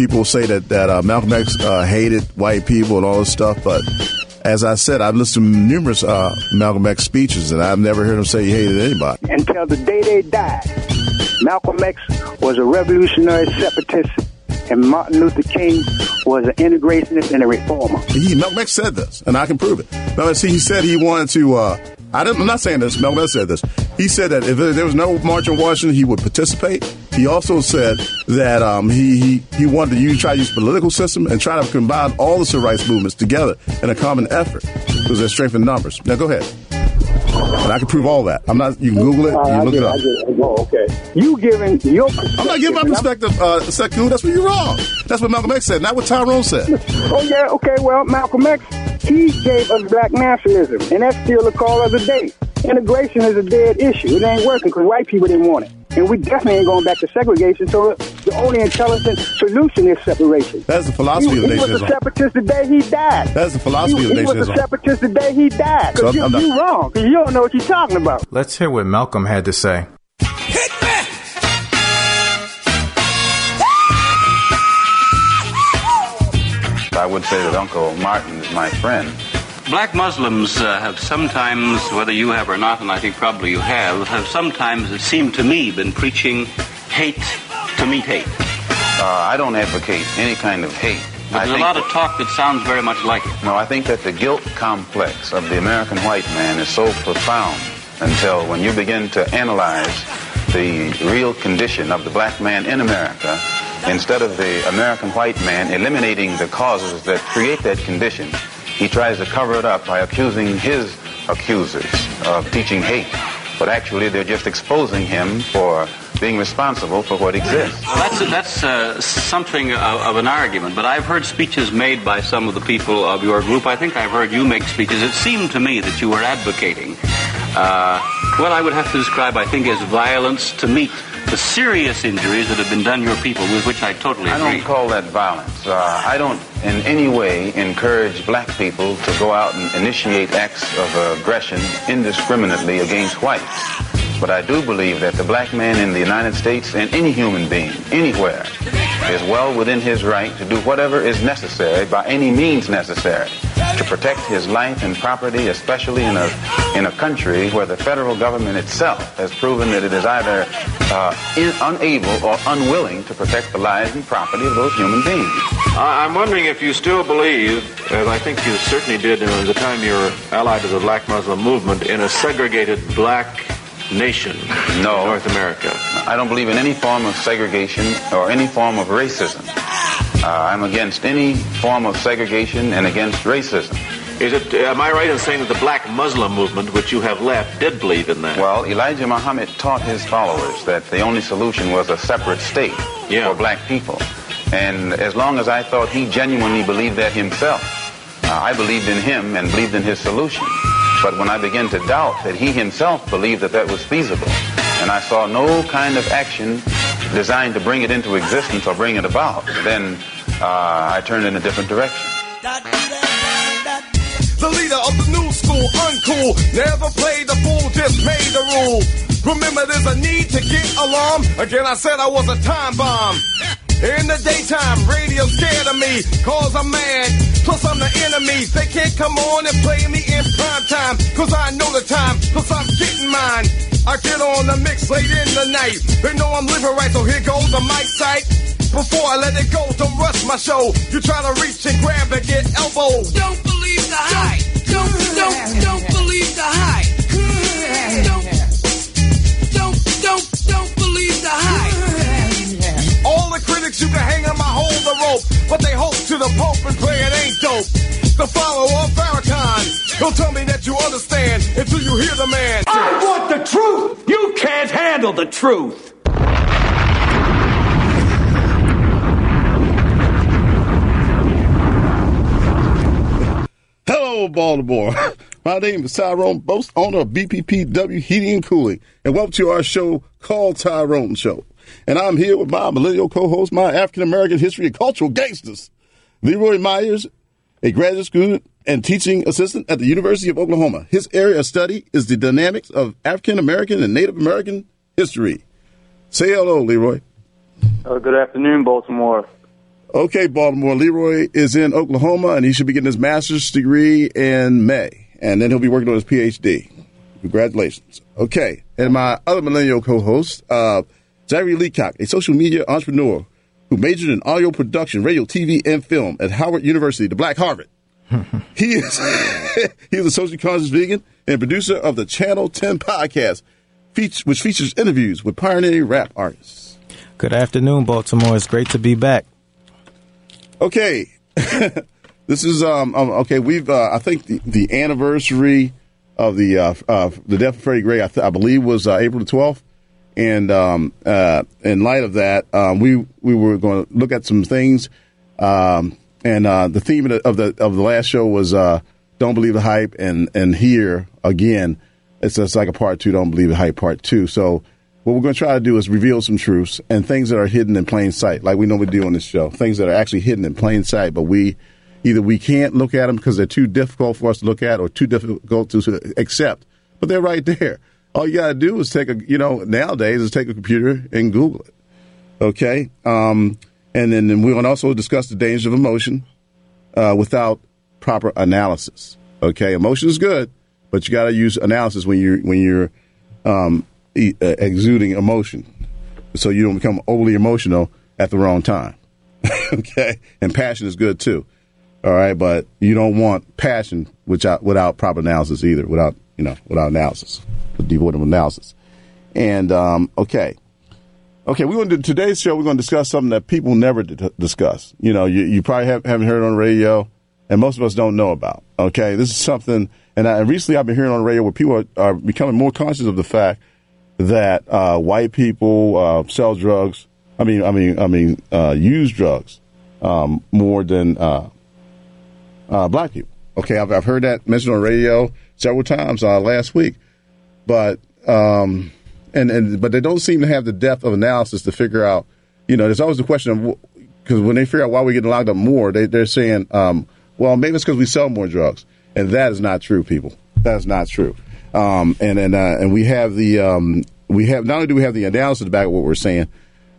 a lot of people say that that uh, Malcolm X uh, hated white people and all this stuff, but as I said, I've listened to numerous uh, Malcolm X speeches, and I've never heard him say he hated anybody. Until the day they died, Malcolm X was a revolutionary separatist, and Martin Luther King was an integrationist and a reformer. He, Malcolm X said this, and I can prove it. Now, see, he said he wanted to. Uh, I am not saying this. Malcolm X said this. He said that if there was no march in Washington, he would participate. He also said that um, he, he he wanted to use, try to use political system and try to combine all the civil rights movements together in a common effort because they're strength in numbers. Now, go ahead. And I can prove all that. I'm not. You can Google it. You look it up. Oh, okay. You giving your I'm not giving my perspective, uh, Sekou. That's what you're wrong. That's what Malcolm X said, not what Tyrone said. Oh yeah. Okay. Well, Malcolm X he gave us black nationalism, and that's still the call of the day. Integration is a dead issue. It ain't working because white people didn't want it. And we definitely ain't going back to segregation. So the only intelligent solution is separation. That's the philosophy he, of the He nation. was a separatist the day he died. That's the philosophy he, of the He was a separatist the day he died. So Because I'm- I'm you, not- you wrong. Because you don't know what you're talking about. Let's hear what Malcolm had to say. I would say that Uncle Martin is my friend. Black Muslims uh, have sometimes, whether you have or not, and I think probably you have, have sometimes, it seemed to me, been preaching hate to meet hate. Uh, I don't advocate any kind of hate. But there's a lot of talk that sounds very much like it. No, I think that the guilt complex of the American white man is so profound until when you begin to analyze the real condition of the black man in America, instead of the American white man eliminating the causes that create that condition, he tries to cover it up by accusing his accusers of teaching hate. But actually, they're just exposing him for being responsible for what exists. Well, that's that's uh, something of, of an argument, but I've heard speeches made by some of the people of your group. I think I've heard you make speeches. It seemed to me that you were advocating uh, what I would have to describe, I think, as violence to meet the serious injuries that have been done your people, with which I totally agree. I don't call that violence. Uh, I don't in any way encourage black people to go out and initiate acts of aggression indiscriminately against whites. But I do believe that the black man in the United States and any human being, anywhere, is well within his right to do whatever is necessary by any means necessary to protect his life and property, especially in a, in a country where the federal government itself has proven that it is either uh, in, unable or unwilling to protect the lives and property of those human beings. I'm wondering if you still believe, as I think you certainly did at the time you were allied to the black Muslim movement, in a segregated black nation No. in North America. I don't believe in any form of segregation or any form of racism. Uh, I'm against any form of segregation and against racism. Is it? Am I right in saying that the black Muslim movement, which you have left, did believe in that? Well, Elijah Muhammad taught his followers that the only solution was a separate state Yeah. for black people. And as long as I thought he genuinely believed that himself, uh, I believed in him and believed in his solution. But when I began to doubt that he himself believed that that was feasible, and I saw no kind of action designed to bring it into existence or bring it about, then uh, I turned in a different direction. The leader of the new school, uncool. Never played the fool, just made the rules. Remember, there's a need to get alarm. Again, I said I was a time bomb. In the daytime, radio scared of me, cause I'm mad. Plus, I'm the enemy. They can't come on and play me in prime time, cause I know the time, cause I'm getting mine. I get on the mix late in the night. They know I'm living right, so here goes the mic sight. Before I let it go, don't rush my show. You try to reach and grab and get elbowed. Don't believe the hype. Don't, don't, don't believe the hype. Don't, All the you can hang on my hold the rope, but they hope to the pope and play it ain't dope. The follower of Farrakhan, he'll tell me that you understand until you hear the man. I want the truth. You can't handle the truth. Hello, Baltimore. My name is Tyrone Boast, owner of BPPW Heating and Cooling, and welcome to our show called Tyrone Show. And I'm here with my millennial co-host, my African American history and cultural gangsters, Leroy Myers, a graduate student and teaching assistant at the University of Oklahoma. His area of study is the dynamics of African American and Native American history. Say hello, Leroy. Uh, good afternoon, Baltimore. Okay, Baltimore. Leroy is in Oklahoma, and he should be getting his master's degree in May, and then he'll be working on his PhD. Congratulations. Okay, and my other millennial co-host, uh, Zachary Leacock, a social media entrepreneur who majored in audio production, radio, TV, and film at Howard University, the Black Harvard. he is he is a socially conscious vegan and producer of the Channel 10 podcast, which features interviews with pioneering rap artists. Good afternoon, Baltimore. It's great to be back. Okay, this is um, um okay. We've uh, I think the, the anniversary of the uh, uh, the death of Freddie Gray, I, th- I believe, was uh, April the twelfth. And um, uh, in light of that, um, we we were going to look at some things. Um, and uh, the theme of the, of the of the last show was uh, "Don't believe the hype," and and here again, it's just like a part two. Don't believe the hype, part two. So what we're going to try to do is reveal some truths and things that are hidden in plain sight, like we normally do on this show. Things that are actually hidden in plain sight, but we either we can't look at them because they're too difficult for us to look at, or too difficult to accept. But they're right there. All you got to do is take a, you know, nowadays is take a computer and Google it. Okay. Um, and then, we're to also discuss the danger of emotion uh, without proper analysis. Okay. Emotion is good, but you got to use analysis when you're when you're um, e- uh, exuding emotion, so you don't become overly emotional at the wrong time. okay. And passion is good too. All right, but you don't want passion without without proper analysis either. Without you know without analysis, devoid of analysis. And um, okay, okay, we're going to today's show. We're going to discuss something that people never d- discuss. You know, you, you probably have, haven't heard on radio, and most of us don't know about. Okay, this is something, and, I, recently I've been hearing on radio where people are, are becoming more conscious of the fact that uh, white people uh, sell drugs. I mean, I mean, I mean, uh, use drugs um, more than uh, uh, black people. Okay, I've, I've heard that mentioned on radio several times uh, last week, but um, and and but they don't seem to have the depth of analysis to figure out. You know, there's always the question of because when they figure out why we're getting locked up more, they they're saying, um, well, maybe it's because we sell more drugs, and that is not true, people. That is not true. Um, and and uh, and we have the um, we have not only do we have the analysis to back up what we're saying,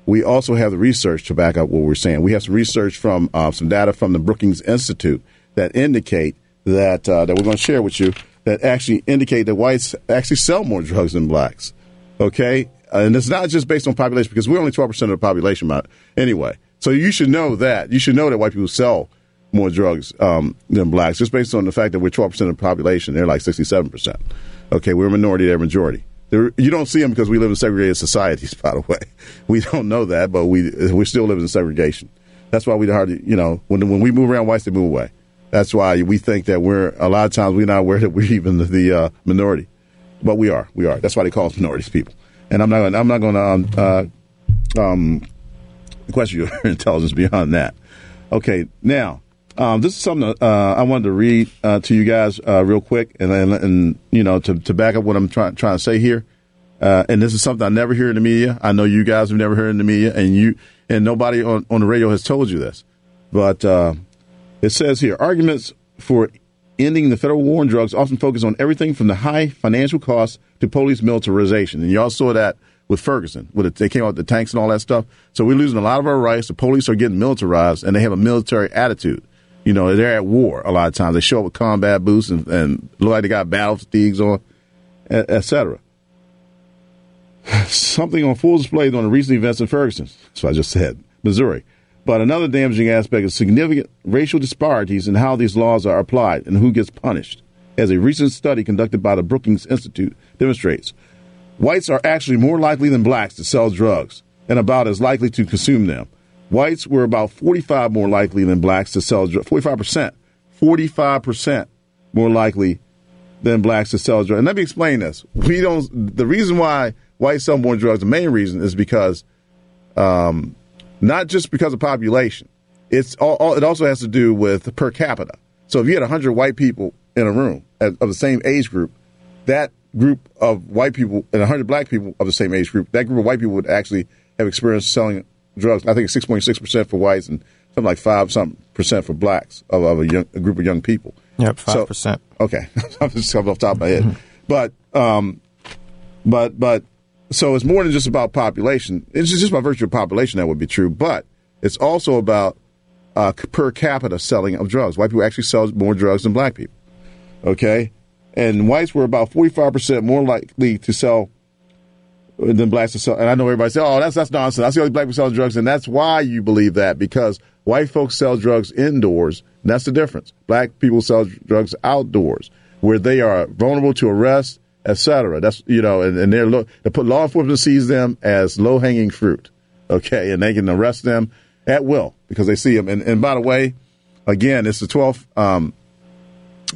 we also have the research to back up what we're saying. We have some research from uh, some data from the Brookings Institute that indicate that uh, that we're going to share with you that actually indicate that whites actually sell more drugs than blacks. Okay, and it's not just based on population because we're only twelve percent of the population, but anyway. So you should know that. You should know that white people sell more drugs um, than blacks, just based on the fact that we're twelve percent of the population. They're like sixty-seven percent. Okay, we're a minority. They're a majority. They're, you don't see them because we live in segregated societies. By the way, we don't know that, but we we still live in segregation. That's why we hardly, you know, when when we move around, whites they move away. That's why we think that we're a lot of times we're not aware that we're even the, the uh, minority, but we are. We are. That's why they call us minorities people. And I'm not. Gonna, I'm not going to um, uh, um, question your intelligence beyond that. Okay, now um, this is something uh, I wanted to read uh, to you guys uh, real quick, and, and and you know to to back up what I'm trying trying to say here. Uh, and this is something I never hear in the media. I know you guys have never heard in the media, and you and nobody on, on the radio has told you this. But uh, it says here arguments for ending the federal war on drugs often focus on everything from the high financial costs to police militarization. And y'all saw that with Ferguson, with it, they came out with the tanks and all that stuff. So we're losing a lot of our rights. The police are getting militarized, and they have a military attitude. You know, they're at war a lot of times. They show up with combat boots and, and look like they got battle fatigues on, etc. Something on full display on the recent events in Ferguson. What I just said, Missouri. But another damaging aspect is significant racial disparities in how these laws are applied and who gets punished. As a recent study conducted by the Brookings Institute demonstrates, whites are actually more likely than blacks to sell drugs and about as likely to consume them. Whites were about 45 more likely than blacks to sell drugs. 45%. 45% more likely than blacks to sell drugs. And let me explain this. We don't, the reason why whites sell more drugs, the main reason is because, um, not just because of population. It's all, all, it also has to do with per capita. So if you had 100 white people in a room of the same age group, that group of white people and 100 black people of the same age group, that group of white people would actually have experienced selling drugs. I think 6.6% for whites and something like 5 something percent for blacks of, of a, young, a group of young people. Yep, 5%. So, okay. I'm just coming off the top of my head. But, um, but, but, so it's more than just about population. It's just by virtue of population that would be true, but it's also about uh, per capita selling of drugs. White people actually sell more drugs than black people. Okay, and whites were about forty five percent more likely to sell than blacks to sell. And I know everybody says, "Oh, that's that's nonsense." I see all these black people selling drugs, and that's why you believe that because white folks sell drugs indoors. That's the difference. Black people sell drugs outdoors, where they are vulnerable to arrest, etc. That's you know, and, and they're lo- they put law enforcement sees them as low hanging fruit. Okay, and they can arrest them at will because they see them. And, and by the way, again, it's the twelfth. Um,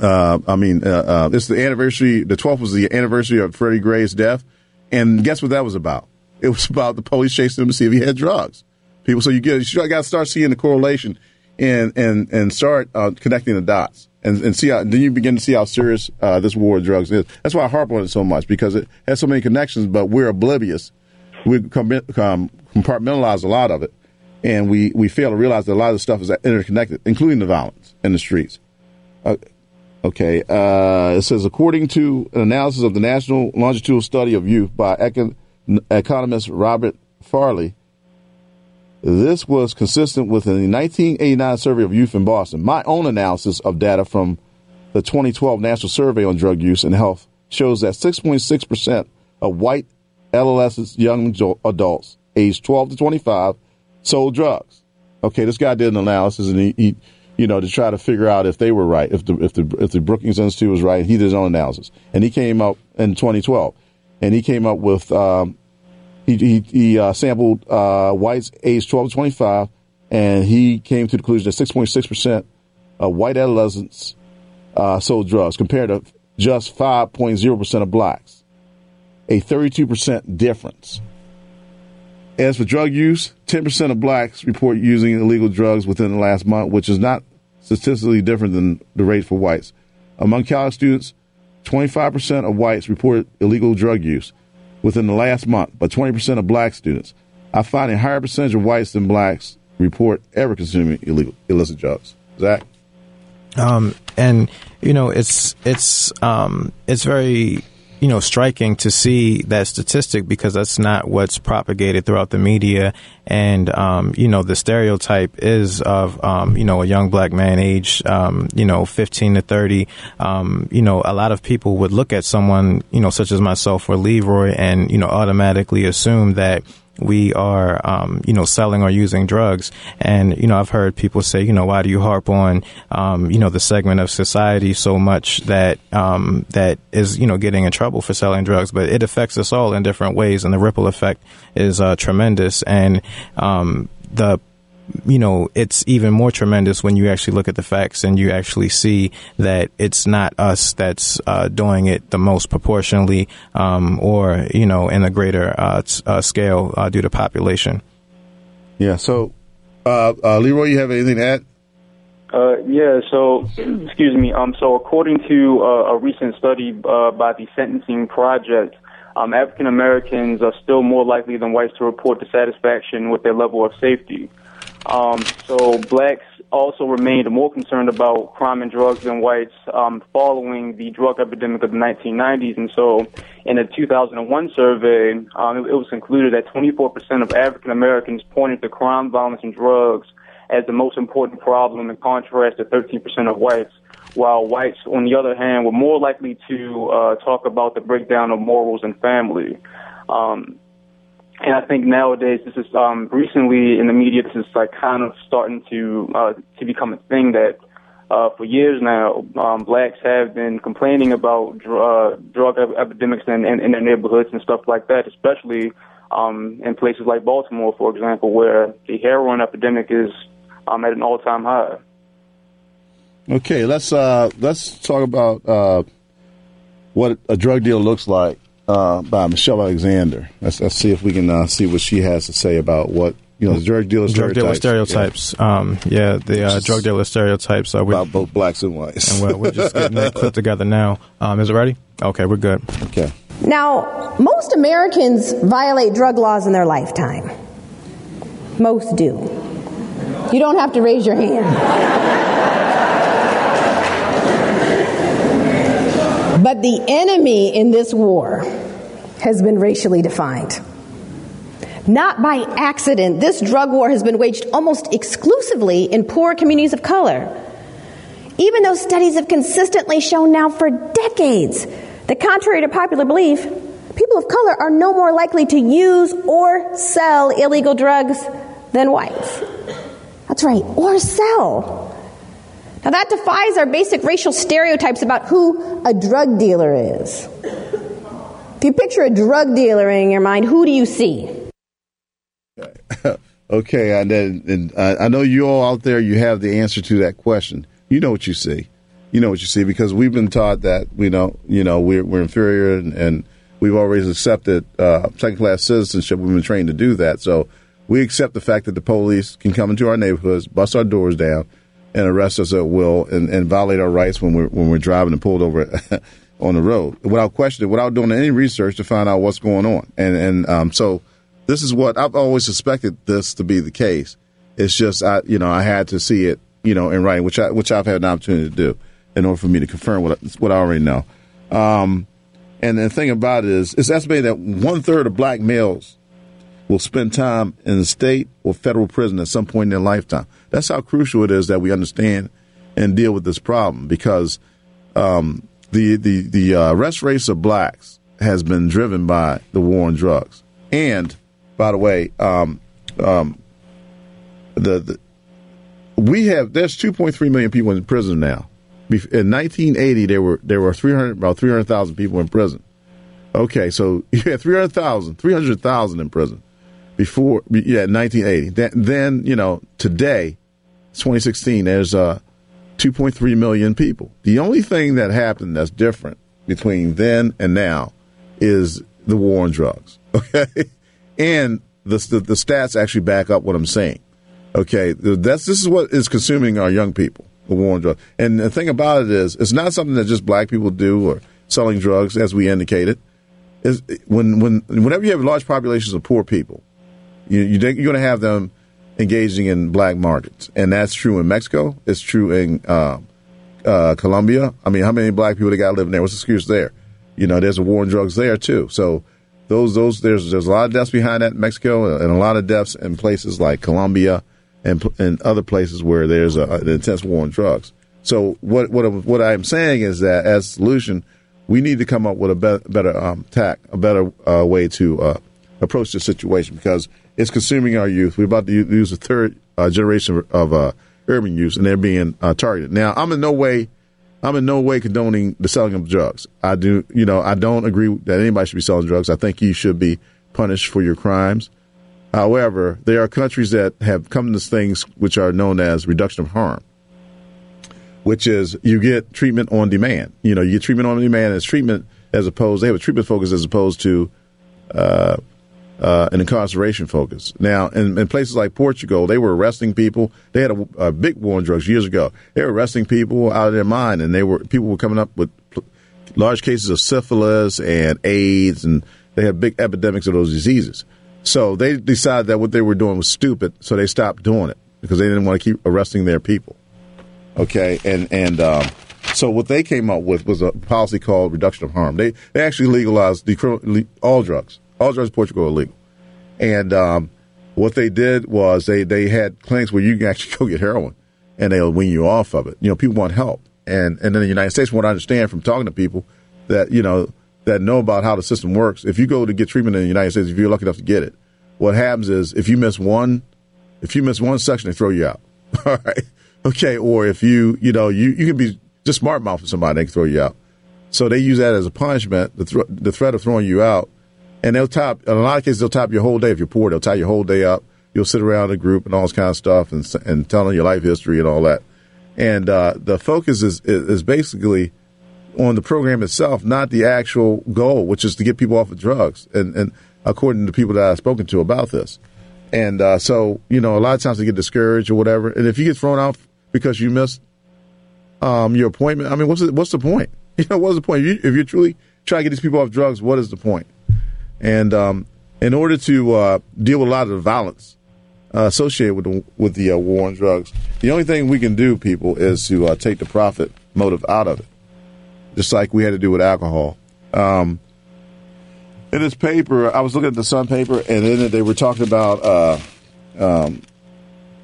uh, I mean, uh, uh, it's the anniversary. The 12th was the anniversary of Freddie Gray's death. And guess what that was about? It was about the police chasing him to see if he had drugs. People, so you get, you got to start seeing the correlation and, and, and start uh, connecting the dots and, and see how, then you begin to see how serious uh, this war of drugs is. That's why I harp on it so much because it has so many connections, but we're oblivious. We com- com- compartmentalize a lot of it. And we, we fail to realize that a lot of the stuff is interconnected, including the violence in the streets. Uh, Okay. Uh, it says, according to an analysis of the National Longitudinal Study of Youth by econ- economist Robert Fairlie, this was consistent with a 1989 survey of youth in Boston. My own analysis of data from the 2012 National Survey on Drug Use and Health shows that 6.6% of white adolescents, young adults, aged 12 to 25, sold drugs. Okay, this guy did an analysis and he, he you know, to try to figure out if they were right, if the if the if the Brookings Institute was right. He did his own analysis, and he came up in 2012, and he came up with um, he he, he uh, sampled uh, whites aged 12 to 25, and he came to the conclusion that 6.6 percent of white adolescents uh, sold drugs, compared to just 5.0 percent of blacks, a 32 percent difference. As for drug use, 10% of blacks report using illegal drugs within the last month, which is not statistically different than the rate for whites. Among college students, 25% of whites report illegal drug use within the last month, but 20% of black students. I find a higher percentage of whites than blacks report ever consuming illegal illicit drugs. Zach? Um, and you know, it's it's um, it's very you know striking to see that statistic because that's not what's propagated throughout the media. And um, you know the stereotype is of um, you know a young black man aged um, you know 15 to 30 um, you know a lot of people would look at someone you know such as myself or Leroy and you know automatically assume that we are, um, you know, selling or using drugs. And, you know, I've heard people say, you know, why do you harp on, um, you know, the segment of society so much that, um, that is, you know, getting in trouble for selling drugs, but it affects us all in different ways. And the ripple effect is, uh, tremendous. And, um, the you know, it's even more tremendous when you actually look at the facts and you actually see that it's not us that's uh, doing it the most proportionally um, or, you know, in a greater uh, uh, scale uh, due to population. Yeah. So, uh, uh, Leroy, you have anything to add? Uh, yeah, so, excuse me. Um, so according to uh, a recent study uh, by the Sentencing Project, um, African Americans are still more likely than whites to report dissatisfaction with their level of safety. Um, so blacks also remained more concerned about crime and drugs than whites um, following the drug epidemic of the 1990s. And so in a 2001 survey, um, it, was concluded that 24% of African Americans pointed to crime, violence, and drugs as the most important problem in contrast to 13% of whites, while whites, on the other hand, were more likely to uh, talk about the breakdown of morals and family. Um, and I think nowadays this is um, recently in the media this is like kind of starting to uh, to become a thing that uh, for years now um, blacks have been complaining about dr- uh, drug ep- epidemics in, in, in their neighborhoods and stuff like that, especially um, in places like Baltimore, for example, where the heroin epidemic is um, at an all-time high. Okay, let's uh, let's talk about uh, what a drug deal looks like uh, by Michelle Alexander. Let's, let's see if we can uh, see what she has to say about what you know drug dealer Drug stereotypes. dealer stereotypes. Yeah, um, yeah the uh, drug dealer stereotypes. Uh, about both blacks and whites. and we're, we're just getting that clip together now. Um, is it ready? Okay, we're good. Okay. Now, most Americans violate drug laws in their lifetime. Most do. You don't have to raise your hand. But the enemy in this war has been racially defined. Not by accident, this drug war has been waged almost exclusively in poor communities of color. Even though studies have consistently shown now for decades that, contrary to popular belief, people of color are no more likely to use or sell illegal drugs than whites. That's right, or sell. Now, that defies our basic racial stereotypes about who a drug dealer is. If you picture a drug dealer in your mind, who do you see? okay, and then and I I know you all out there, you have the answer to that question. You know what you see. You know what you see because we've been taught that we know, you know, we're, we're inferior and, and we've always accepted uh, second class citizenship. We've been trained to do that. So we accept the fact that the police can come into our neighborhoods, bust our doors down, and arrest us at will and, and violate our rights when we're when we're driving and pulled over on the road without questioning, without doing any research to find out what's going on. And and um, so this is what I've always suspected this to be the case. It's just I you know I had to see it you know in writing, which I which I've had an opportunity to do in order for me to confirm what I- what I already know. Um, and the thing about it is, it's estimated that one third of black males will spend time in the state or federal prison at some point in their lifetime. That's how crucial it is that we understand and deal with this problem because um, the the the uh, arrest rates of blacks has been driven by the war on drugs. And by the way, um, um, the, the we have there's 2.3 million people in prison now. In 1980, there were there were 300 about 300,000 people in prison. Okay, so you had 300,000, 300,000 in prison before yeah 1980 then, then you know today 2016 there's uh 2.3 million people. The only thing that happened that's different between then and now is the war on drugs okay? And the, the the stats actually back up what i'm saying okay? That's this is what is consuming our young people the war on drugs. And the thing about it is it's not something that just black people do or selling drugs as we indicated. Is when when whenever you have large populations of poor people you, you, you're going to have them engaging in black markets, and that's true in Mexico. It's true in uh, uh, Colombia. I mean, how many black people they got living there? What's the excuse there? You know, there's a war on drugs there too. So those those there's there's a lot of deaths behind that in Mexico, and a lot of deaths in places like Colombia and and other places where there's a, an intense war on drugs. So what what what I'm saying is that as a solution, we need to come up with a better, better um, tack, a better uh, way to uh, approach the situation because it's consuming our youth. We're about to use the third uh, generation of uh, urban youth, and they're being uh, targeted. Now, I'm in no way, I'm in no way condoning the selling of drugs. I do, you know, I don't agree that anybody should be selling drugs. I think you should be punished for your crimes. However, there are countries that have come to things which are known as reduction of harm which is you get treatment on demand. You know, you get treatment on demand as treatment as opposed they have a treatment focus as opposed to uh, uh, an incarceration focus. Now, in, in places like Portugal, they were arresting people. They had a, a big war on drugs years ago. They were arresting people out of their mind, and they were people were coming up with large cases of syphilis and AIDS, and they had big epidemics of those diseases. So they decided that what they were doing was stupid, so they stopped doing it because they didn't want to keep arresting their people. Okay, and and um, so what they came up with was a policy called reduction of harm. They they actually legalized all drugs. All drugs in Portugal are legal, and um, what they did was they they had clinics where you can actually go get heroin, and they'll wean you off of it. You know, people want help, and and in the United States, what I understand from talking to people that you know that know about how the system works, if you go to get treatment in the United States, if you're lucky enough to get it, what happens is if you miss one, if you miss one section, they throw you out. All right. Okay. Or if you, you know, you, you can be just smart mouthing somebody, they can throw you out. So they use that as a punishment, the, thr the threat of throwing you out. And they'll top, in a lot of cases, they'll top your whole day. If you're poor, they'll tie your whole day up. You'll sit around a group and all this kind of stuff and, and telling your life history and all that. And uh, the focus is, is, is basically on the program itself, not the actual goal, which is to get people off of drugs. And, and according to people that I've spoken to about this. And uh, so, you know, a lot of times they get discouraged or whatever. And if you get thrown out because you missed um, your appointment, I mean, what's the, what's the point? You know, what's the point? If, you, if you're truly trying to get these people off drugs, what is the point? And um, in order to uh, deal with a lot of the violence uh, associated with the, with the uh, war on drugs, the only thing we can do, people, is to uh, take the profit motive out of it, just like we had to do with alcohol. Um, in this paper, I was looking at the Sun paper, and then they were talking about, uh, um,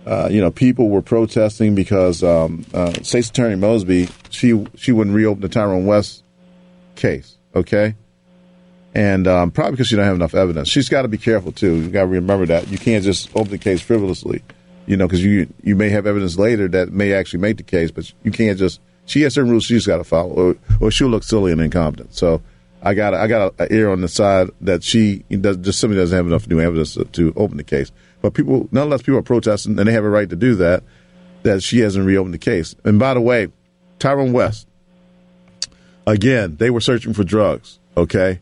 uh, you know, people were protesting because um, State's Attorney Mosby she she wouldn't reopen the Tyrone West case. Okay, and um, probably because she don't have enough evidence. She's got to be careful too. You got to remember that you can't just open the case frivolously. You know, because you you may have evidence later that may actually make the case, but you can't just. She has certain rules she's got to follow, or, or she'll look silly and incompetent. So I got I got an ear on the side that she does, just simply doesn't have enough new evidence to, to open the case. But people, nonetheless, people are protesting, and they have a right to do that. That she hasn't reopened the case. And by the way, Tyrone West, again, they were searching for drugs. Okay,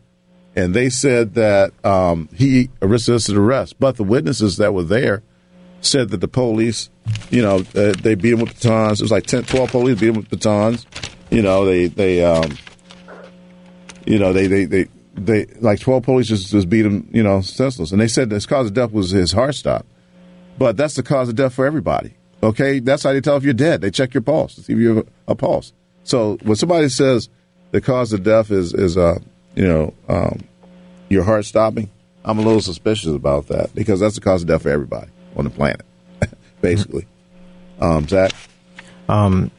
and they said that um, he resisted arrest, but the witnesses that were there said that the police, you know, uh, they beat him with batons. It was like 10, 12 police beat him with batons. You know, they they um, you know they they they they like 12 police just, just beat him, you know, senseless. And they said his cause of death was his heart stop. But that's the cause of death for everybody. Okay, that's how they tell if you're dead. They check your pulse to see if you have a, a pulse. So when somebody says the cause of death is is uh you know um, your heart stopping, I'm a little suspicious about that because that's the cause of death for everybody on the planet, basically. Um, Zach, Um,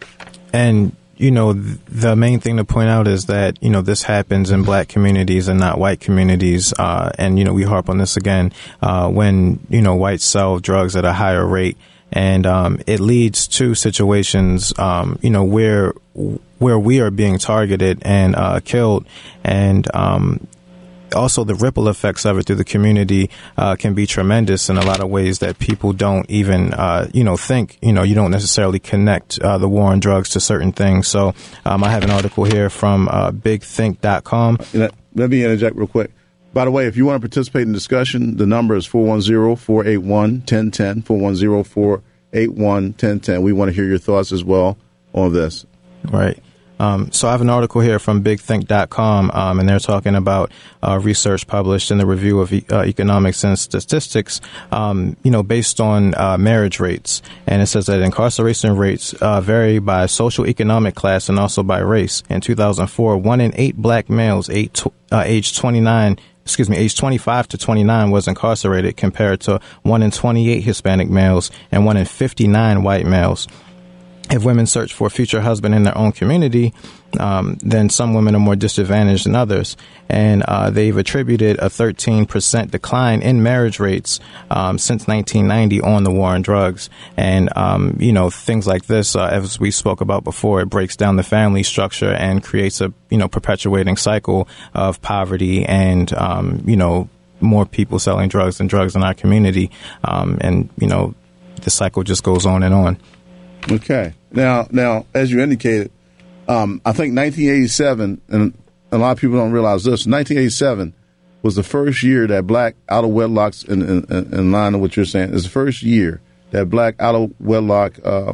and you know, th- the main thing to point out is that you know this happens in black communities and not white communities. Uh, and you know, we harp on this again uh, when you know whites sell drugs at a higher rate, and um, it leads to situations, um, you know, where where we are being targeted and uh, killed, and um, also the ripple effects of it through the community uh, can be tremendous in a lot of ways that people don't even uh, you know think you know you don't necessarily connect uh, the war on drugs to certain things. So um, I have an article here from uh, bigthink.com let, let me interject real quick. By the way, if you want to participate in discussion, the number is 410-481-1010, 410-481-1010. We want to hear your thoughts as well on this. Right. Um, so I have an article here from BigThink.com, um, and they're talking about uh, research published in the Review of e- uh, Economics and Statistics, um, you know, based on uh, marriage rates, and it says that incarceration rates uh, vary by social economic class and also by race. In 2004, one in eight black males eight uh, aged 29 excuse me, age 25 to 29 was incarcerated compared to 1 in 28 Hispanic males and 1 in 59 white males. If women search for a future husband in their own community, um, then some women are more disadvantaged than others. And uh, they've attributed a 13% decline in marriage rates um, since 1990 on the war on drugs. And, um, you know, things like this, uh, as we spoke about before, it breaks down the family structure and creates a, you know, perpetuating cycle of poverty and, um, you know, more people selling drugs and drugs in our community. Um, and, you know, the cycle just goes on and on. Okay. Now, now, as you indicated, um, I think 1987, and a lot of people don't realize this. 1987 was the first year that black out of wedlocks, in, in, in line with what you're saying, is the first year that black out of wedlock uh,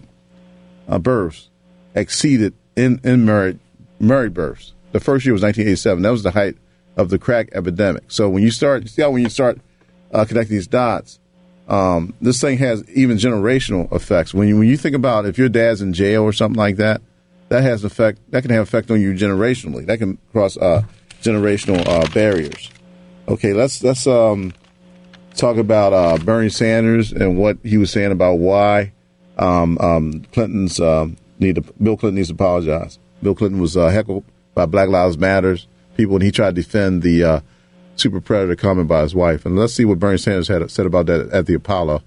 uh, births exceeded in in married married births. The first year was 1987. That was the height of the crack epidemic. So when you start, see how when you start uh, connecting these dots, um, this thing has even generational effects. When you when you think about if your dad's in jail or something like that, that has effect. That can have effect on you generationally. That can cross uh, generational uh, barriers. Okay, let's let's um, talk about uh, Bernie Sanders and what he was saying about why um, um, Clinton's um, need to, Bill Clinton needs to apologize. Bill Clinton was uh, heckled by Black Lives Matters people, and he tried to defend the uh, super predator comment by his wife. And let's see what Bernie Sanders had said about that at the Apollo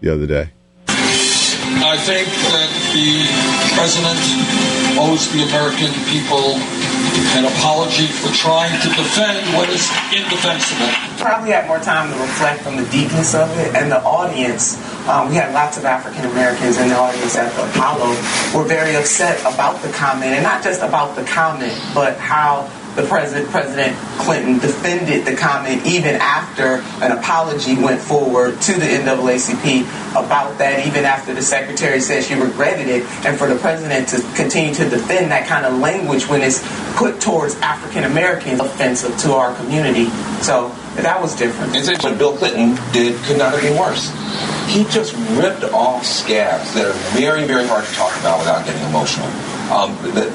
the other day. I think that the president owes the American people an apology for trying to defend what is indefensible. Probably had more time to reflect on the deepness of it and the audience. Um, we had lots of African Americans in the audience at the Apollo were very upset about the comment, and not just about the comment, but how the president, President Clinton, defended the comment even after an apology went forward to the NAACP about that, even after the secretary said she regretted it, and for the president to continue to defend that kind of language when it's put towards African Americans offensive to our community. So that was different. And what Bill Clinton did could not have been worse. He just ripped off scabs that are very, very hard to talk about without getting emotional. Um, the,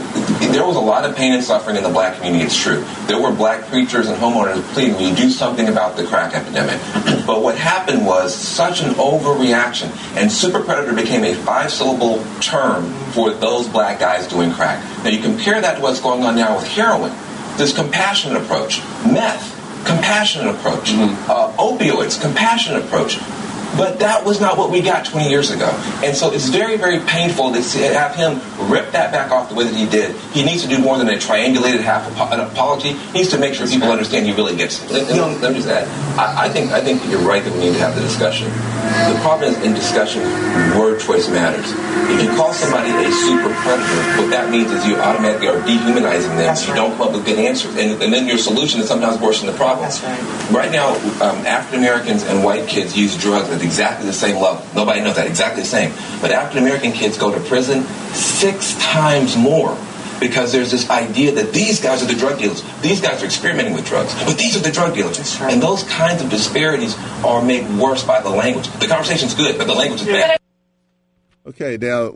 there was a lot of pain and suffering in the black community, it's true. There were black preachers and homeowners pleading, we do something about the crack epidemic. But what happened was such an overreaction, and super predator became a five syllable term for those black guys doing crack. Now you compare that to what's going on now with heroin. This compassionate approach, meth, compassionate approach, uh, opioids, compassionate approach. But that was not what we got 20 years ago. And so it's very, very painful to have him rip that back off the way that he did. He needs to do more than a triangulated half an apology. He needs to make sure people understand he really gets it. Let, let me just add. I, I, think, I think you're right that we need to have the discussion. The problem is in discussion, word choice matters. If you call somebody a super predator, what that means is you automatically are dehumanizing them. you don't come up with good answers. And, and then your solution is sometimes worse than the problem. That's right. Right now, um, African Americans and white kids use drugs at exactly the same level. Nobody knows that, exactly the same. But African American kids go to prison six times more because there's this idea that these guys are the drug dealers. These guys are experimenting with drugs, but these are the drug dealers. And those kinds of disparities are made worse by the language. The conversation's good, but the language is bad. Okay, now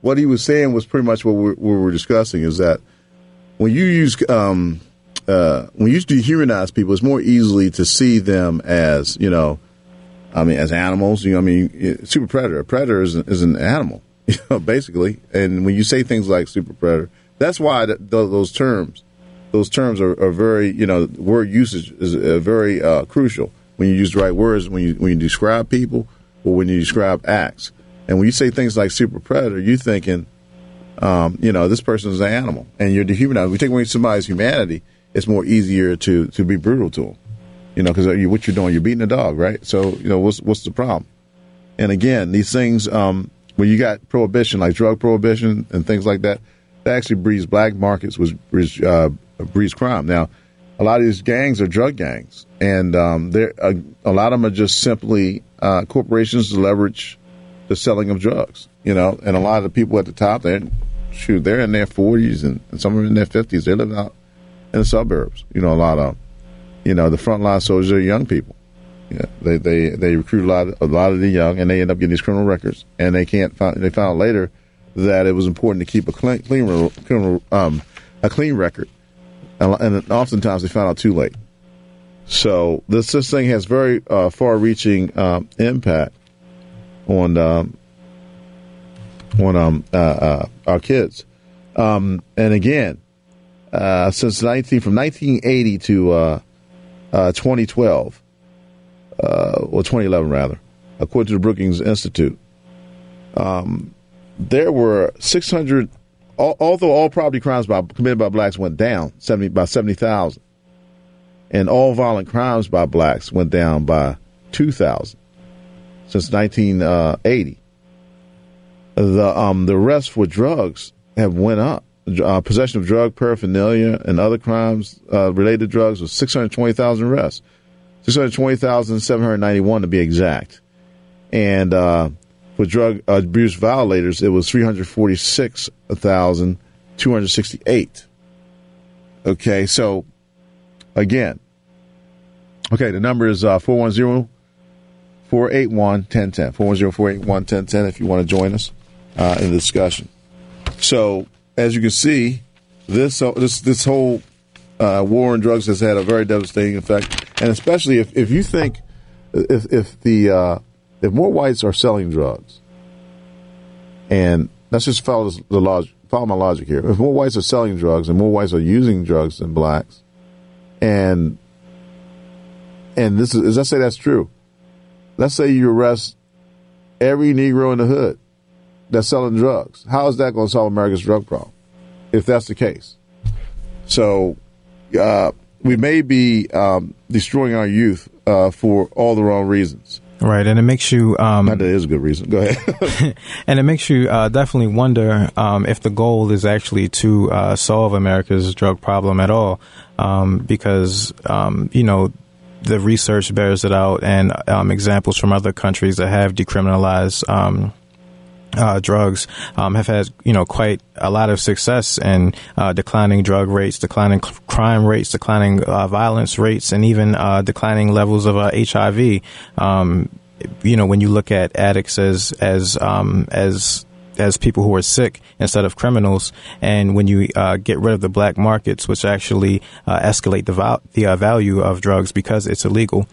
what he was saying was pretty much what we, what we were discussing is that when you use um, uh, when you dehumanize people, it's more easily to see them as you know, I mean, as animals. You know, I mean, super predator. A predator is, is an animal, you know, basically. And when you say things like super predator, that's why th- th- those terms, those terms are, are very, you know, word usage is uh, very uh, crucial when you use the right words when you when you describe people or when you describe acts. And when you say things like super predator, you're thinking, um, you know, this person is an animal, and you're dehumanizing. We take away somebody's humanity, it's more easier to to be brutal to them. You know, because you, what you're doing, you're beating a dog, right? So, you know, what's what's the problem? And again, these things, um, when you got prohibition, like drug prohibition and things like that, that actually breeds black markets, which breeds, uh, breeds crime. Now, a lot of these gangs are drug gangs, and um, a, a lot of them are just simply uh, corporations to leverage the selling of drugs. You know, and a lot of the people at the top, they're shoot, they're in their 40s and, and some are in their 50s. They live out in the suburbs. You know, a lot of, you know, the frontline soldiers are young people. Yeah, they they they recruit a lot of, a lot of the young, and they end up getting these criminal records, and they can't find. They found out later that it was important to keep a clean, clean um, a clean record, and, oftentimes they found out too late. So this this thing has very uh, far-reaching um, impact on um, on um, uh, uh, our kids, um, and again, uh, since nineteen from nineteen eighty to uh, uh, twenty twelve uh, or 2011 rather, according to the Brookings Institute. Um, there were 600, al- although all property crimes by, committed by blacks went down 70 by 70,000, and all violent crimes by blacks went down by 2,000 since 1980. The um, the arrests for drugs have went up. Uh, possession of drug paraphernalia and other crimes uh, related to drugs was 620,000 arrests. 620,791 to be exact. And uh, for drug abuse violators, it was 346,268. Okay, so again, okay, the number is uh, 410 481 1010. 410 481 1010 if you want to join us uh, in the discussion. So, as you can see, this, uh, this, this whole uh, war on drugs has had a very devastating effect, and especially if, if you think if if the uh, if more whites are selling drugs, and let's just follow the follow my logic here. If more whites are selling drugs and more whites are using drugs than blacks, and and this is let's say that's true. Let's say you arrest every Negro in the hood that's selling drugs. How is that going to solve America's drug problem? If that's the case, so uh, we may be um, destroying our youth uh, for all the wrong reasons. Right, and it makes you. Um, that is a good reason. Go ahead. and it makes you uh, definitely wonder um, if the goal is actually to uh, solve America's drug problem at all, um, because um, you know the research bears it out, and um, examples from other countries that have decriminalized. Uh, drugs um, have had you know quite a lot of success in uh, declining drug rates, declining c- crime rates, declining uh, violence rates, and even uh, declining levels of uh, HIV. Um, you know, when you look at addicts as as um, as as people who are sick instead of criminals. And when you uh, get rid of the black markets, which actually uh, escalate the val- the uh, value of drugs because it's illegal.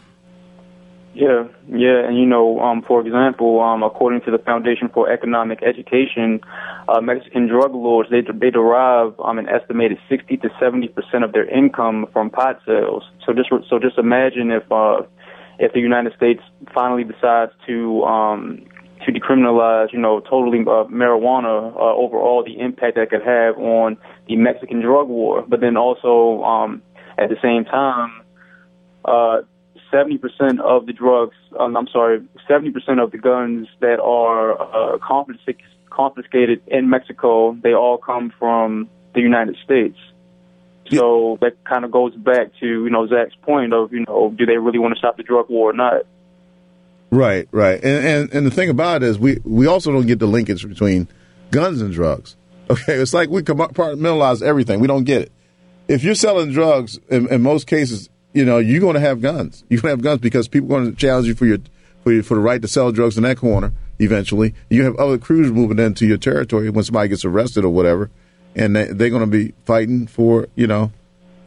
Yeah, yeah, and you know, um, for example, um, according to the Foundation for Economic Education, uh, Mexican drug lords they they derive um, an estimated sixty to seventy percent of their income from pot sales. So just so just imagine if uh, if the United States finally decides to um, to decriminalize, you know, totally uh, marijuana uh, overall, the impact that could have on the Mexican drug war. But then also um, at the same time. Uh, 70% of the drugs, um, I'm sorry, 70% of the guns that are uh, confisc- confiscated in Mexico, they all come from the United States. So that kind of goes back to, you know, Zach's point of, you know, do they really want to stop the drug war or not? Right, right. And, and and the thing about it is we we also don't get the linkage between guns and drugs. Okay, it's like we compartmentalize everything. We don't get it. If you're selling drugs, in, in most cases, you know you're going to have guns. You're going to have guns because people are going to challenge you for your for your, for the right to sell drugs in that corner. Eventually, you have other crews moving into your territory when somebody gets arrested or whatever, and they, they're going to be fighting for you know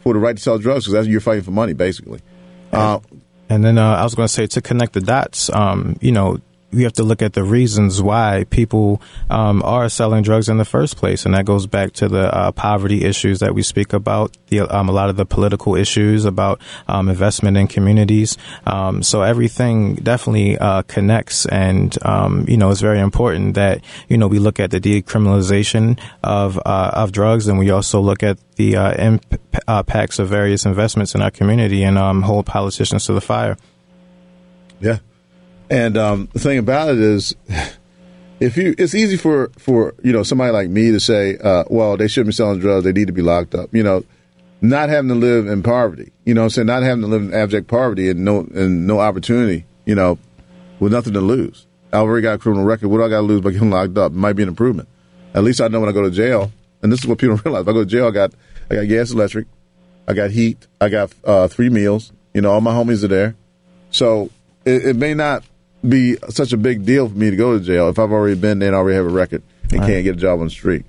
for the right to sell drugs because that's you're fighting for money basically. Uh, And then uh, I was going to say to connect the dots, um, you know, we have to look at the reasons why people um, are selling drugs in the first place, and that goes back to the uh, poverty issues that we speak about, the, um, a lot of the political issues about um, investment in communities. Um, so everything definitely uh, connects, and um, you know it's very important that you know we look at the decriminalization of uh, of drugs, and we also look at the uh, imp- impacts of various investments in our community, and um, hold politicians to the fire. Yeah. And um, the thing about it is, if you, it's easy for for you know somebody like me to say, uh, well, they shouldn't be selling drugs; they need to be locked up. You know, not having to live in poverty. You know, I'm saying not having to live in abject poverty and no and no opportunity. You know, with nothing to lose. I already got a criminal record. What do I got to lose by getting locked up? It might be an improvement. At least I know when I go to jail. And this is what people don't realize. If I go to jail, I got I got gas, electric, I got heat, I got uh, three meals. You know, all my homies are there. So it, it may not be such a big deal for me to go to jail if I've already been there and already have a record and Right. can't get a job on the street.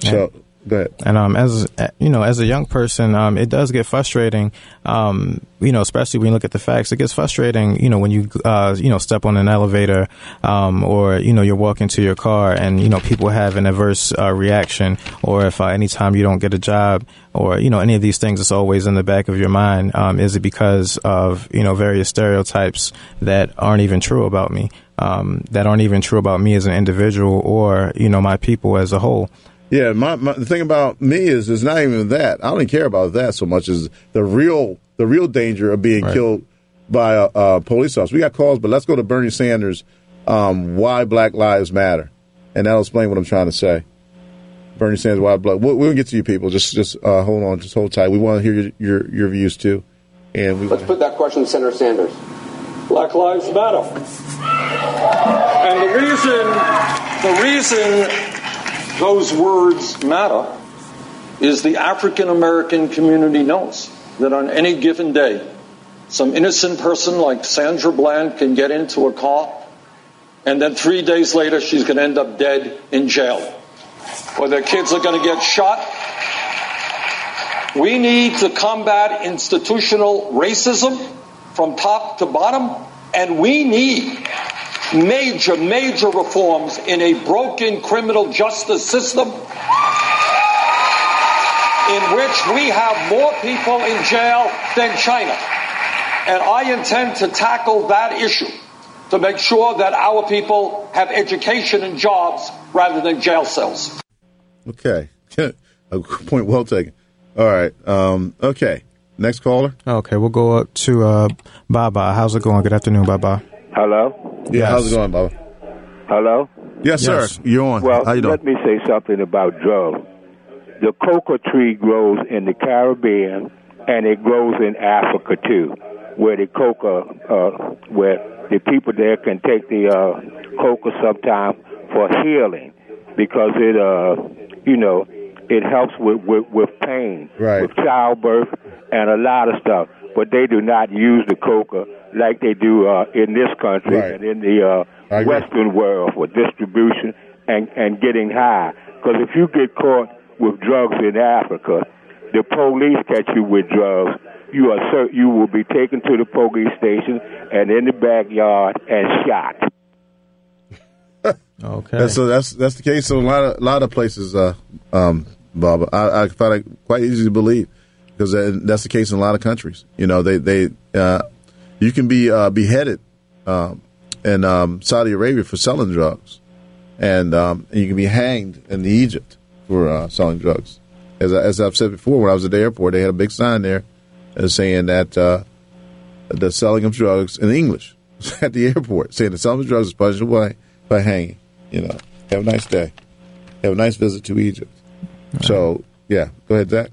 So go ahead. And um, as you know, as a young person, um, it does get frustrating. Um, you know, especially when you look at the facts, it gets frustrating. You know, when you uh, you know step on an elevator, um, or you know you're walking to your car, and you know people have an adverse uh, reaction, or if uh, anytime you don't get a job, or you know any of these things, it's always in the back of your mind. Um, is it because of you know various stereotypes that aren't even true about me? Um, that aren't even true about me as an individual, or you know my people as a whole. Yeah, my, my the thing about me is it's not even that. I don't even care about that so much as the real the real danger of being killed by a, a police officer. We got calls, but let's go to Bernie Sanders. Um, why Black Lives Matter, and that'll explain what I'm trying to say. Bernie Sanders, why Black? We'll, we'll get to you people. Just just uh, hold on, just hold tight. We want to hear your, your your views too, and we Let's put that question to Senator Sanders. Black Lives Matter. And the reason, the reason those words matter is the African American community knows that on any given day, some innocent person like Sandra Bland can get into a car, and then three days later she's going to end up dead in jail, or their kids are going to get shot. We need to combat institutional racism from top to bottom, and we need major, major reforms in a broken criminal justice system in which we have more people in jail than China. And I intend to tackle that issue to make sure that our people have education and jobs rather than jail cells. Okay, a point well taken. All right, um, okay. Next caller. Okay, we'll go up to uh, Baba. How's it going? Good afternoon, Baba. Hello? Yeah, how's it going, Baba? Hello? Yes, sir. You're on. Well, How you doing? let me say something about drugs. The coca tree grows in the Caribbean and it grows in Africa too, where the coca, uh, where the people there can take the uh, coca sometime for healing because it, uh, you know, it helps with, with, with pain, right. with childbirth, and a lot of stuff. But they do not use the coca like they do uh, in this country Right. and in the uh. Western world for distribution and and getting high. Because if you get caught with drugs in Africa, the police catch you with drugs. You are cer- you will be taken to the police station and in the backyard and shot. Okay. And so that's that's the case in a lot of a lot of places, uh, um, Bob. I, I find it quite easy to believe because that- that's the case in a lot of countries. You know, they they uh, you can be uh, beheaded um, in um, Saudi Arabia for selling drugs, and, um, and you can be hanged in Egypt for uh, selling drugs. As I, as I've said before, when I was at the airport, they had a big sign there uh, saying that uh, the selling of drugs in English at the airport, saying the selling of drugs is punishable by, by hanging. You know, have a nice day. Have a nice visit to Egypt. So, yeah, go ahead, Zach.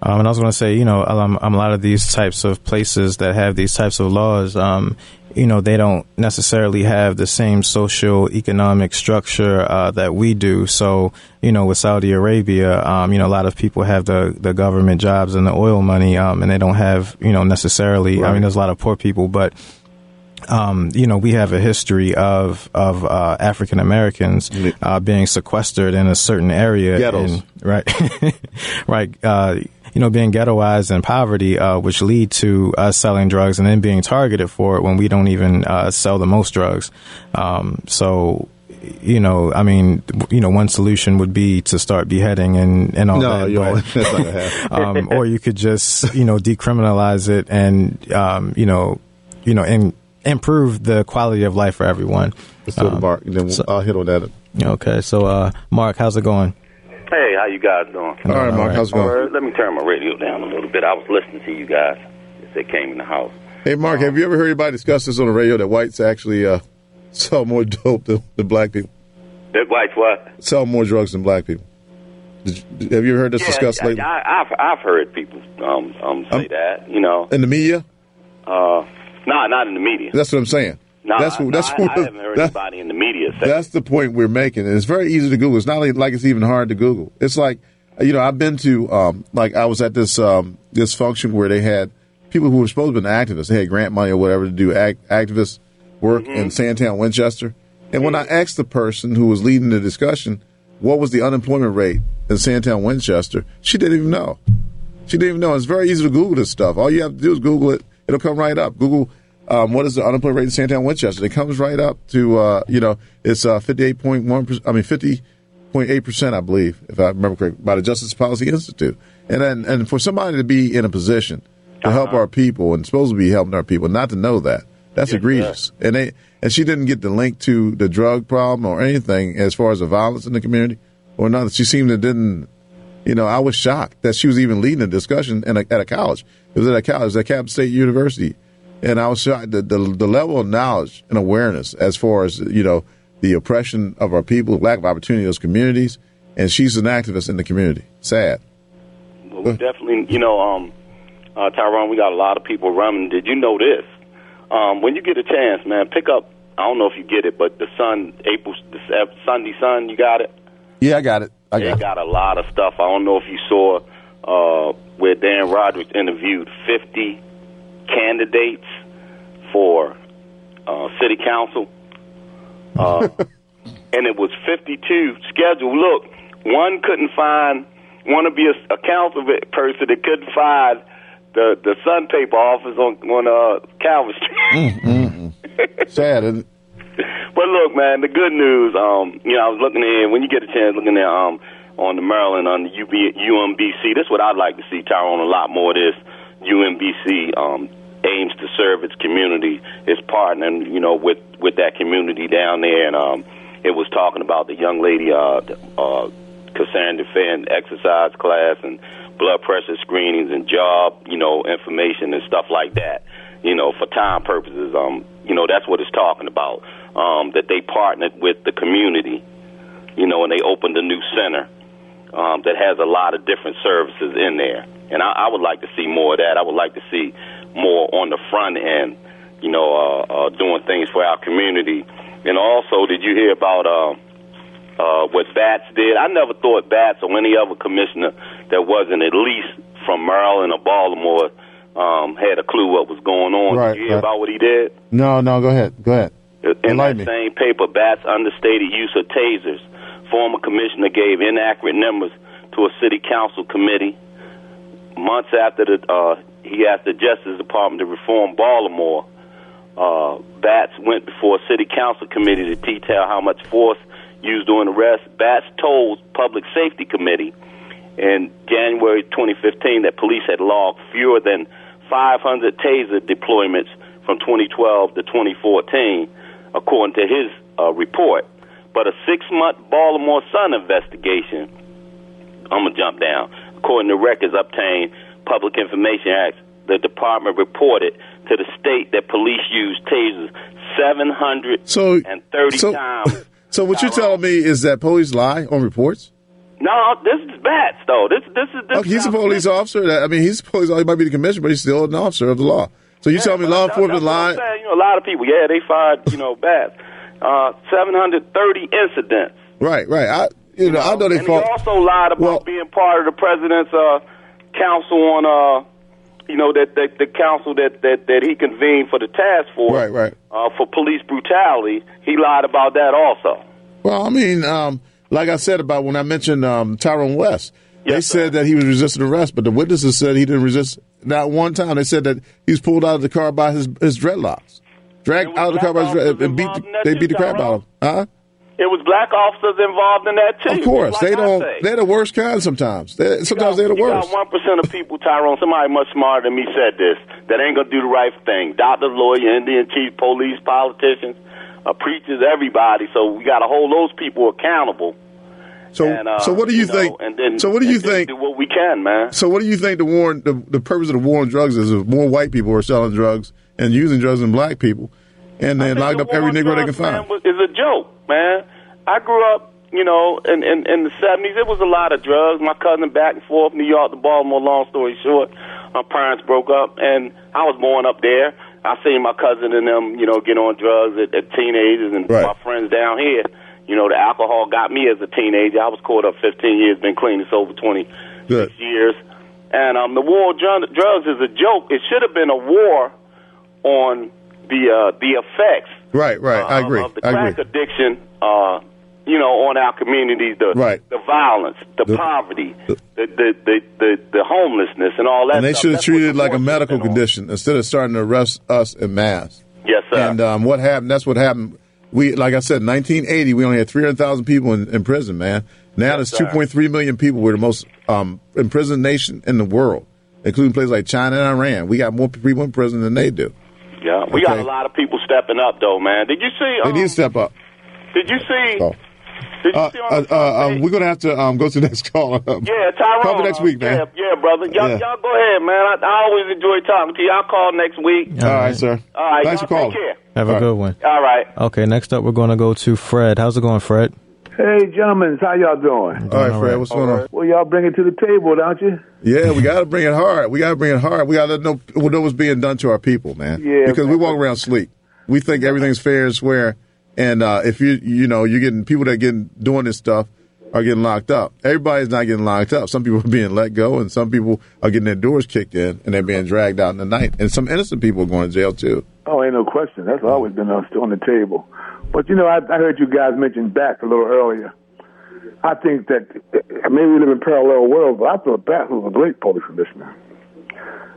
Um, and I was going to say, you know, um, um, a lot of these types of places that have these types of laws, um, you know, they don't necessarily have the same social economic structure uh, that we do. So, you know, with Saudi Arabia, um, you know, a lot of people have the, the government jobs and the oil money, um, and they don't have, you know, necessarily. I mean, there's a lot of poor people, but um, you know, we have a history of of uh, African Americans uh, being sequestered in a certain area, and- right, right. Uh, you know, being ghettoized and poverty, uh, which lead to us selling drugs and then being targeted for it when we don't even uh, sell the most drugs. Um, so, you know, I mean, you know, one solution would be to start beheading and, and all No, that. but- That's not gonna happen. um, or you could just, you know, decriminalize it and, um, you know, you know, and improve the quality of life for everyone. Let's go to Um, Mark, then we'll, I'll hit on that. Okay, so uh, Mark, how's it going? Hey, how you guys doing? All right, Mark, how's it going? Right, let me turn my radio down a little bit. I was listening to you guys as they came in the house. Hey, Mark, have you ever heard anybody discuss this on the radio that whites actually uh, sell more dope than, than black people? That white's what? Sell more drugs than black people. You- have you ever heard this yeah, discussed lately? I, I've I've heard people um um say that. You know, In the media? uh, no, not in the media. That's what I'm saying. No, that's what, that's no, what, I, I haven't heard that- anybody in the media say. That's the point we're making. And it's very easy to Google. It's not like, it's even hard to Google. It's like, you know, I've been to, um, like I was at this, um, this function where they had people who were supposed to be activists. They had grant money or whatever to do act, activist work Mm-hmm. in Sandtown, Winchester. And when I asked the person who was leading the discussion, what was the unemployment rate in Sandtown, Winchester, she didn't even know. She didn't even know. It's very easy to Google this stuff. All you have to do is Google it. It'll come right up. Google um, what is the unemployment rate in Sandtown, Winchester. It comes right up to uh, you know it's uh, fifty eight point one. I mean fifty point eight percent, I believe, if I remember correctly, by the Justice Policy Institute. And then, and for somebody to be in a position to help our people and supposed to be helping our people, not to know that that's egregious. And they and she didn't get the link to the drug problem or anything as far as the violence in the community or nothing. She seemed to didn't you know, I was shocked that she was even leading a discussion in a, at a college. It was at a college, at Coppin State University, and I was shocked that the the level of knowledge and awareness as far as you know the oppression of our people, lack of opportunity in those communities, and she's an activist in the community. Sad. Well, we definitely, you know, um, uh, Tyrone, we got a lot of people running. Did you know this? Um, when you get a chance, man, pick up. I don't know if you get it, but the Sun, April, the Sunday Sun, you got it. Yeah, I got it. I they got it. got a lot of stuff. I don't know if you saw uh, where Dan Roderick interviewed 50 candidates for uh, city council, uh, and it was 52 scheduled. Look, one couldn't find want to be a, a council person that couldn't find the the Sun paper office on on uh, Calvert Street. Mm, Sad. isn't it? But look, man, the good news, um, you know, I was looking in when you get a chance looking there, um, on the Maryland on the UB, UMBC. This is what I'd like to see, Tyrone, a lot more of this. UMBC um, aims to serve its community, its partnering, you know, with with that community down there, and um, it was talking about the young lady, uh, uh, Cassandra Fenn, exercise class and blood pressure screenings and job, you know, information and stuff like that. You know, for time purposes, um, you know, that's what it's talking about. Um, that they partnered with the community, you know, and they opened a new center um, that has a lot of different services in there. And I, I would like to see more of that. I would like to see more on the front end, you know, uh, uh, doing things for our community. And also, did you hear about uh, uh, what Batts did? I never thought Batts or any other commissioner that wasn't at least from Maryland or Baltimore um, had a clue what was going on. Right, did you hear right. about what he did? No, no, go ahead. Go ahead. In Enlighten that me. same paper, Batts understated use of tasers former commissioner gave inaccurate numbers to a city council committee. Months after the, uh, he asked the Justice Department to reform Baltimore, uh, Batts went before a city council committee to detail how much force used during arrest. Batts told Public Safety Committee in January 2015 that police had logged fewer than 500 taser deployments from 2012 to 2014, according to his uh, report. But a six-month Baltimore Sun investigation, I'm gonna jump down. According to records obtained, Public Information Act, the department reported to the state that police used tasers 730 So, so, times. so what you're telling me is that police lie on reports? No, this is bad, though. This this is this. He's a police officer. That- I mean, he's a police. He might be the commissioner, but he's still an officer of the law. So you telling me law enforcement That's lie? saying. You know, a lot of people, yeah, they fired, you know, bad. Uh, 730 incidents. Right, right. I, you know, I know they and fought. he also lied about being part of the president's uh, council on, uh, you know, that, that the council that, that that he convened for the task force Right, right. uh, for police brutality. He lied about that also. Well, I mean, um, like I said about when I mentioned um, Tyrone West, they said that he was resisting arrest, but the witnesses said he didn't resist. Not one time. They said that he was pulled out of the car by his his dreadlocks, dragged out of the car by his dreadlocks, and beat. The, they beat the crap out of him. Huh? It was black officers involved in that too. Of course, like they don't. They're the worst kind. Sometimes, they, sometimes they're the You worst. one percent of people, Tyrone. Somebody much smarter than me said this. That ain't gonna do the right thing. Doctors, lawyer, Indian chief, police, politicians, uh, preachers, everybody. So we got to hold those people accountable. So, And, uh, so what do you, know, think? And then, so, what do you think? Do what we can, man. So, what do you think the war, the, the purpose of the war on drugs is? If more white people are selling drugs and using drugs than black people, and they locked up every Negro they can find. was- is a joke, man. I grew up, you know, in, in in the seventies. It was a lot of drugs. My cousin back and forth, New York to Baltimore. Long story short, my parents broke up, and I was born up there. I seen my cousin and them, you know, get on drugs at, at teenagers, and Right. my friends down here. You know, the alcohol got me as a teenager. I was caught up 15 years, been clean. It's over 20 Good. years. And um, the war on dr- drugs is a joke. It should have been a war on the uh, the effects Right, right. I agree. of the I crack agree. addiction, uh, you know, on our communities, the Right. the violence, the, The- poverty, the, the, the, the, the homelessness, and all that. And they should have treated it like a medical condition instead of starting to arrest us in mass. Yes, sir. And um, what happened? That's what happened. We, like I said, 1980, we only had 300,000 people in, in prison, man. Now there's 2.3 million people. We're the most um, imprisoned nation in the world, including places like China and Iran. We got more people in prison than they do. Yeah, we got a lot of people stepping up, though, man. Did you see? They Um, need to step up. did you see? Oh. Did you Uh, see uh, on the uh, um, we're going to have to um, go to the next call. Um, Yeah, Tyrone. Call me next week, man. Yeah, yeah brother. Y'all, Yeah. y'all go ahead, man. I, I always enjoy talking to you. I'll call next week. All right, sir. All right, Thanks y'all for calling. Take care. Have a good one. All right. Okay, next up we're going to go to Fred. How's it going, Fred? Hey, gentlemen, how y'all doing? All right, Fred, what's going on? Well, y'all bring it to the table, don't you? Yeah, we got to bring it hard. We got to bring it hard. We got to know what was being done to our people, man. Yeah, because we walk around sleep. We think everything's fair and square, and uh, if you you know you're getting people that are getting doing this stuff are getting locked up. Everybody's not getting locked up. Some people are being let go, and some people are getting their doors kicked in, and they're being dragged out in the night. And some innocent people are going to jail too. Oh, ain't no question. That's always been on on the table. But you know, I, I heard you guys mention Bat a little earlier. I think that maybe we live in parallel worlds, but I thought Bat was a great police commissioner.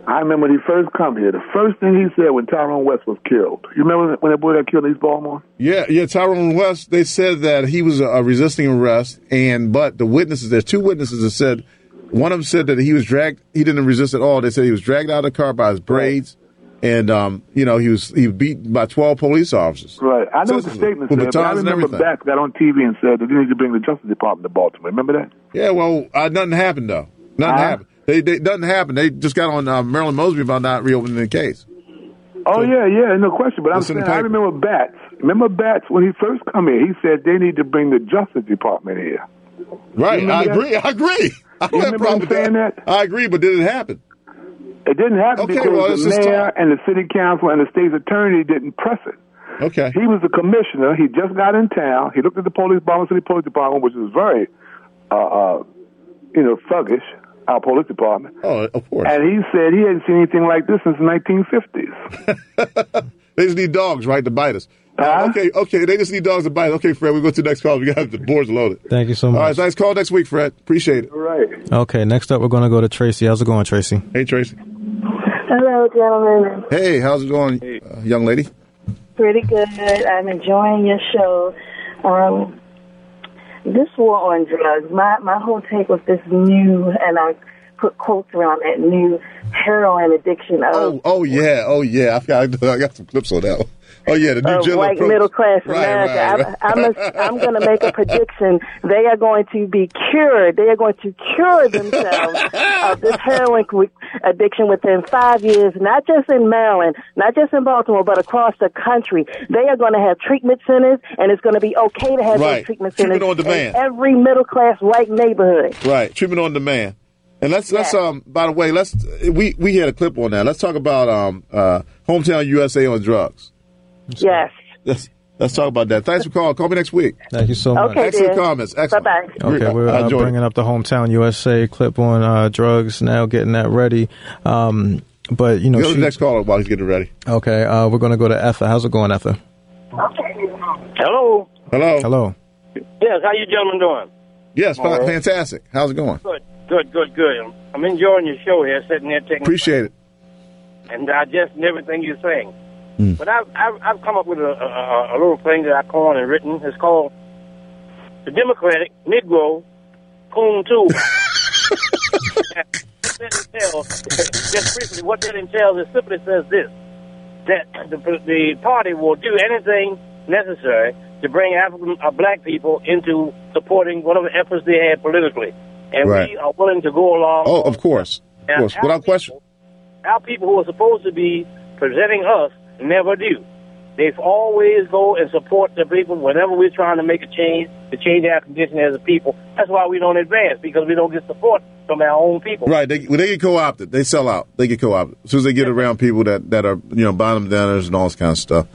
I remember when he first come here, the first thing he said when Tyrone West was killed. You remember when that boy got killed in East Baltimore? Yeah, yeah. Tyrone West. They said that he was uh, resisting arrest, and but the witnesses, there's two witnesses that said one of them said that he was dragged. He didn't resist at all. They said he was dragged out of the car by his braids, and um, you know he was he was beaten by twelve police officers. Right. I know what the statement said, but I remember. Bat got on TV and said that they need to bring the Justice Department to Baltimore. Remember that? Yeah, well, uh, nothing happened though. Nothing Huh? happened. They, they nothing happened. They just got on uh, Marilyn Mosby about not reopening the case. Oh yeah, yeah, no question. But I'm It's in the saying I remember Batts. Remember Batts when he first come here? He said they need to bring the Justice Department here. Right. I agree. I agree. I don't You remember him saying that. I agree, but did it happen? It didn't happen Okay, because well, the mayor talk. and the city council and the state's attorney didn't press it. Okay. He was the commissioner. He just got in town. He looked at the police, Baltimore City Police Department, which is very, uh, uh, you know, thuggish. Our police department. Oh, of course. And he said he hadn't seen anything like this since the 1950s. They just need dogs, right, to bite us. Oh, okay, okay. They just need dogs to bite. Okay, Fred, we go to the next call. We got the boards loaded. Thank you so much. All right, nice Call next week, Fred. Appreciate it. All right. Okay, next up we're going to go to Tracy. How's it going, Tracy? Hey, Tracy. Hello, gentlemen. Hey, how's it going, uh, young lady? Pretty good. I'm enjoying your show. Um, this war on drugs, my, my whole take was this new, and I put quotes around that new heroin addiction of, Oh, oh yeah, oh yeah. I've got, I got some clips on that one. Oh yeah, the new Jell-O white Pro- middle class Right, America. right, right. I'm, I'm, a, I'm going to make a prediction. They are going to be cured. They are going to cure themselves of this heroin addiction within five years, not just in Maryland, not just in Baltimore, but across the country. They are going to have treatment centers, and it's going to be okay to have those treatment Treatment centers on demand. in every middle class white neighborhood. Right, treatment on demand. And let's let's um by the way, let's we we had a clip on that. Let's talk about um uh hometown USA on drugs. Yes. Let's let's talk about that. Thanks for calling. Call me next week. Thank you so much. Okay, Excellent dear. comments. Excellent. Bye-bye. Okay, we're uh, bringing up the hometown USA clip on uh, drugs now, getting that ready. Um, but you know, Go to she- the next caller while he's getting ready. okay, uh, we're going to go to Etha. How's it going, Etha? Hello. Hello. Hello. Yes, how you gentlemen doing? Yes, All right. fantastic. How's it going? Good, good, good, good. I'm- I'm enjoying your show here, sitting there taking Appreciate it. and digesting everything you're saying. Mm. But I've, I've I've come up with a, a, a little thing that I coined and written. It's called the Democratic Negro Coon Tool. What that entails, just briefly, what that entails is simply says this: that the, the party will do anything necessary to bring African uh, black people into supporting whatever efforts they have politically, and Right. we are willing to go along. Oh, of course. Of course. our Without question. Our people who are supposed to be presenting us never do. They always go and support the people whenever we're trying to make a change, to change our condition as a people. That's why we don't advance, because we don't get support from our own people. Right. They when they get co opted, they sell out. They get co opted. As soon as they get around people that, that are, you know, bottom dinners and all this kind of stuff.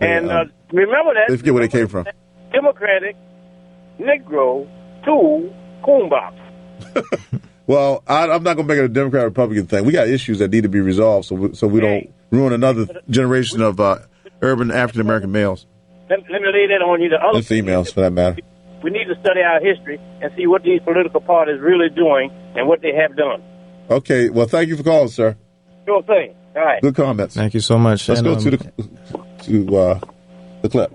And Yeah, uh, remember that They forget where they came from. Democratic Negro tool coonbox. Well, I, I'm not going to make it a Democrat Republican thing. We got issues that need to be resolved, so we, so we don't ruin another generation of uh, urban African American males Let, let me lay that on you. The other and females, for that matter. we need to study our history and see what these political parties really doing and what they have done. Okay. Well, thank you for calling, sir. Sure thing. All right. Good comments. Thank you so much. Let's And, go um, to the to uh, the clip.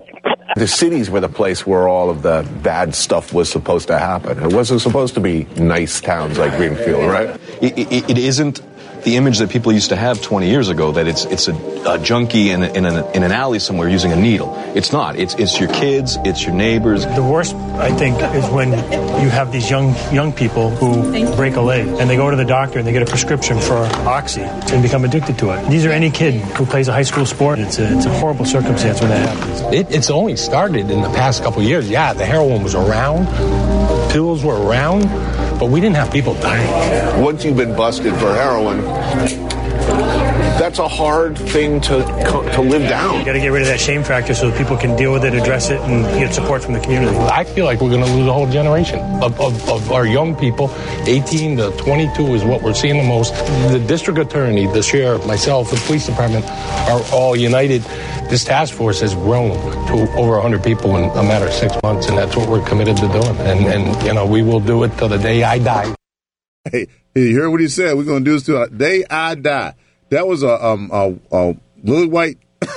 The cities were the place where all of the bad stuff was supposed to happen. It wasn't supposed to be nice towns like Greenfield, right? It, it, it isn't the image that people used to have 20 years ago that it's it's a, a junkie in, a, in, an, in an alley somewhere using a needle. It's not. It's it's your kids. It's your neighbors. The worst, I think, is when you have these young young people who break a leg and they go to the doctor and they get a prescription for oxy and become addicted to it. These are any kid who plays a high school sport. It's a, it's a horrible circumstance when that happens. It, it's only started in the past couple years. Yeah, the heroin was around, pills were around, but we didn't have people dying. Once you've been busted for heroin, that's a hard thing to to live down. You got to get rid of that shame factor so that people can deal with it, address it, and get support from the community. I feel like we're going to lose a whole generation of, of, of our young people. 18 to 22 is what we're seeing the most. The district attorney, the sheriff, myself, the police department are all united. This task force has grown to over 100 people in a matter of six months, and that's what we're committed to doing. And, and you know, we will do it till the day I die. Hey, you heard what he said. We're going to do this till the day I die. That was a um a, a little white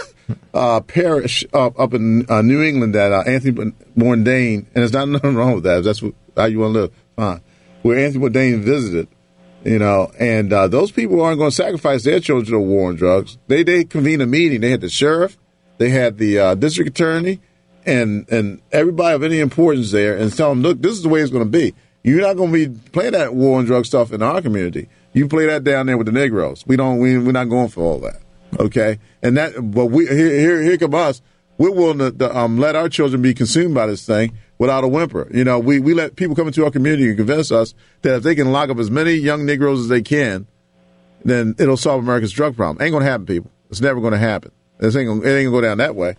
uh, parish up up in uh, New England that uh, Anthony Bourdain, and there's not nothing wrong with that. If that's what, how you want to live, fine. Where Anthony Bourdain visited, you know, and uh, those people aren't going to sacrifice their children to war on drugs. They they convened a meeting. They had the sheriff, they had the uh, district attorney, and and everybody of any importance there, and tell them, look, this is the way it's going to be. You're not going to be playing that war on drug stuff in our community. You play that down there with the Negroes. We don't. We, we're not going for all that. Okay, and that. But we here here here come us. We're willing to, to um, let our children be consumed by this thing without a whimper. You know, we we let people come into our community and convince us that if they can lock up as many young Negroes as they can, then it'll solve America's drug problem. Ain't to happen, people. It's never to happen. This ain't gonna, it ain't to go down that way.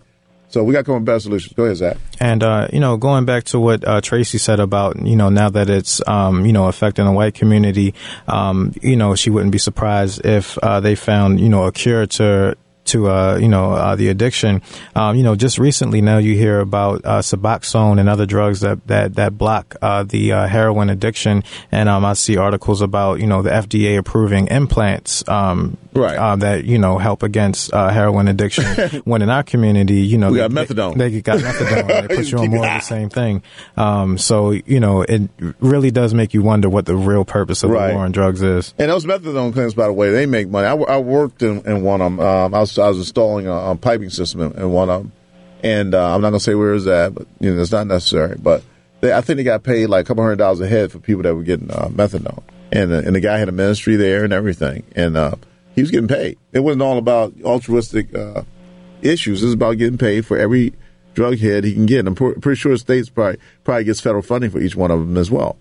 So we got with better solutions. Go ahead, Zach. And uh, you know, going back to what uh, Tracy said about you know now that it's um, you know affecting the white community, um, you know she wouldn't be surprised if uh, they found you know a cure to to uh, you know uh, the addiction. Um, you know, just recently now you hear about uh, Suboxone and other drugs that that that block uh, the uh, heroin addiction, and um, I see articles about you know the FDA approving implants, um, right? Uh, that you know help against uh, heroin addiction. when in our community, you know, We they, got methadone. They, they got methadone. they put you on more of the same thing. Um, so you know, it really does make you wonder what the real purpose of Right. the war on drugs is. And those methadone clinics, by the way, they make money. I, I worked in, in one of them. Um, I, was, I was installing a, a piping system in, in one of them. And uh, I'm not to say where it's at, but you know, it's not necessary. But they, I think they got paid like a couple hundred dollars a head for people that were getting uh, methadone. And, uh, and the guy had a ministry there and everything. And uh, he was getting paid. It wasn't all about altruistic uh, issues. It was about getting paid for every drug head he can get. And I'm pr- pretty sure states probably probably gets federal funding for each one of them as well.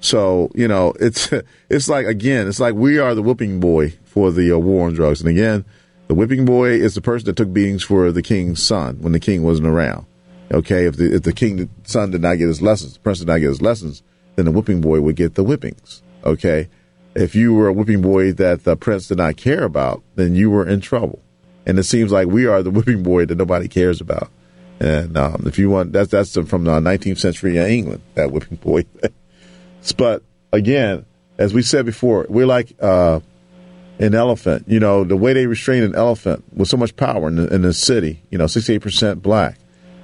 So you know, it's it's like again, it's like we are the whipping boy for the uh, war on drugs. And again, the whipping boy is the person that took beatings for the king's son when the king wasn't around. Okay, if the if the king's son did not get his lessons, the prince did not get his lessons, then the whipping boy would get the whippings. Okay, if you were a whipping boy that the prince did not care about, then you were in trouble. And it seems like we are the whipping boy that nobody cares about. And um, if you want, that's that's from the 19th century England, that whipping boy. but again, as we said before, we're like uh, an elephant. You know, the way they restrain an elephant with so much power in the, in the city, you know, 68% black.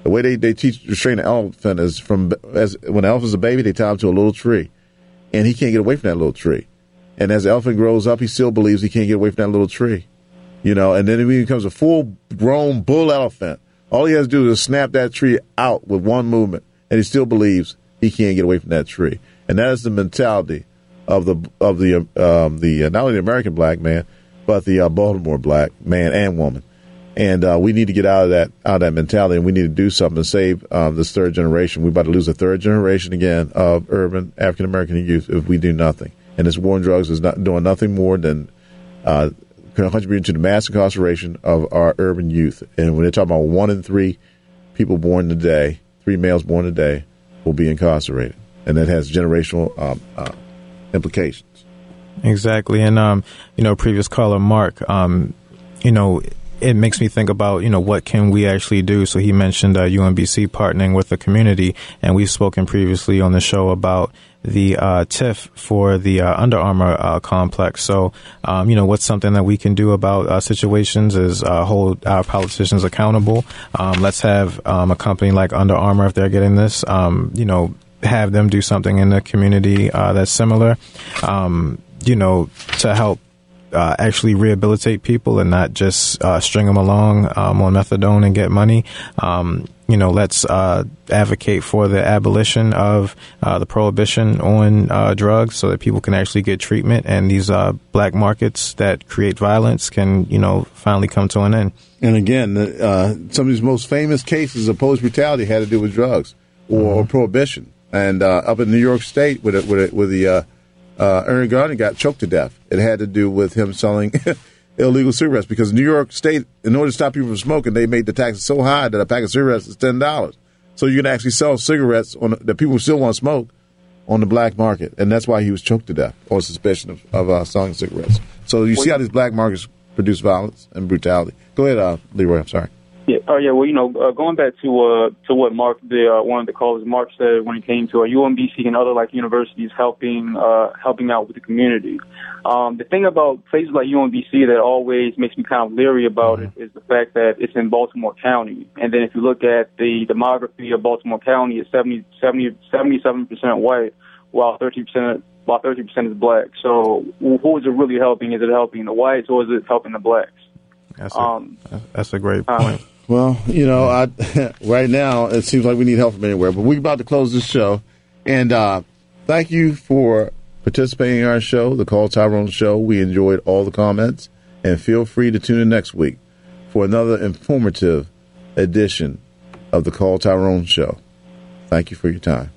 The way they, they teach restrain an elephant is from as when the elephant's a baby, they tie him to a little tree, and he can't get away from that little tree. And as the elephant grows up, he still believes he can't get away from that little tree. You know, and then he becomes a full grown bull elephant, all he has to do is snap that tree out with one movement, and he still believes he can't get away from that tree. And that is the mentality of the of the um, the uh, not only the American black man, but the uh, Baltimore black man and woman. And uh, we need to get out of that out of that mentality, and we need to do something to save um, this third generation. We're about to lose a third generation again of urban African American youth if we do nothing. And this war on drugs is not doing nothing more than uh, contributing to the mass incarceration of our urban youth. And when they're talking about one in three people born today, three males born today, will be incarcerated, and that has generational um, uh, implications. Exactly, and um, you know, previous caller Mark, um, you know, it makes me think about you know what can we actually do. So he mentioned uh, UMBC partnering with the community, and we've spoken previously on the show about the uh, TIF for the uh, Under Armour uh, complex. So, um, you know, what's something that we can do about uh, situations is uh, hold our politicians accountable. Um, let's have um, a company like Under Armour, if they're getting this, um, you know, have them do something in the community uh, that's similar, um, you know, to help uh, actually rehabilitate people and not just uh, string them along um, on methadone and get money. Um, you know, let's uh, advocate for the abolition of uh, the prohibition on uh, drugs so that people can actually get treatment and these uh, black markets that create violence can, you know, finally come to an end. And again, uh, some of these most famous cases of police brutality had to do with drugs or, or prohibition. And uh, up in New York State, with it, with, it, with the uh, uh, Aaron Gardner got choked to death. It had to do with him selling illegal cigarettes because New York State, in order to stop people from smoking, they made the taxes so high that a pack of cigarettes is ten dollars. So you can actually sell cigarettes on that people still want to smoke on the black market, and that's why he was choked to death on suspicion of, of uh, selling cigarettes. So you see how these black markets produce violence and brutality. Go ahead, uh, Leroy. I'm sorry. Yeah. Oh, yeah. Well, you know, uh, going back to uh, to what Mark, the uh, one of the callers, Mark said when it came to uh, UMBC and other like universities helping uh, helping out with the community. Um, the thing about places like UMBC that always makes me kind of leery about it is the fact that it's in Baltimore County, and then if you look at the demography of Baltimore County, it's 70, 70, 77 percent white, while 30 percent while 30 percent is black. So who is it really helping? Is it helping the whites or is it helping the blacks? That's a, Um, that's a great uh, point. Well, you know, I right now it seems like we need help from anywhere, but we're about to close this show. And uh, thank you for participating in our show, the Call Tyrone Show. We enjoyed all the comments, and feel free to tune in next week for another informative edition of the Call Tyrone Show. Thank you for your time.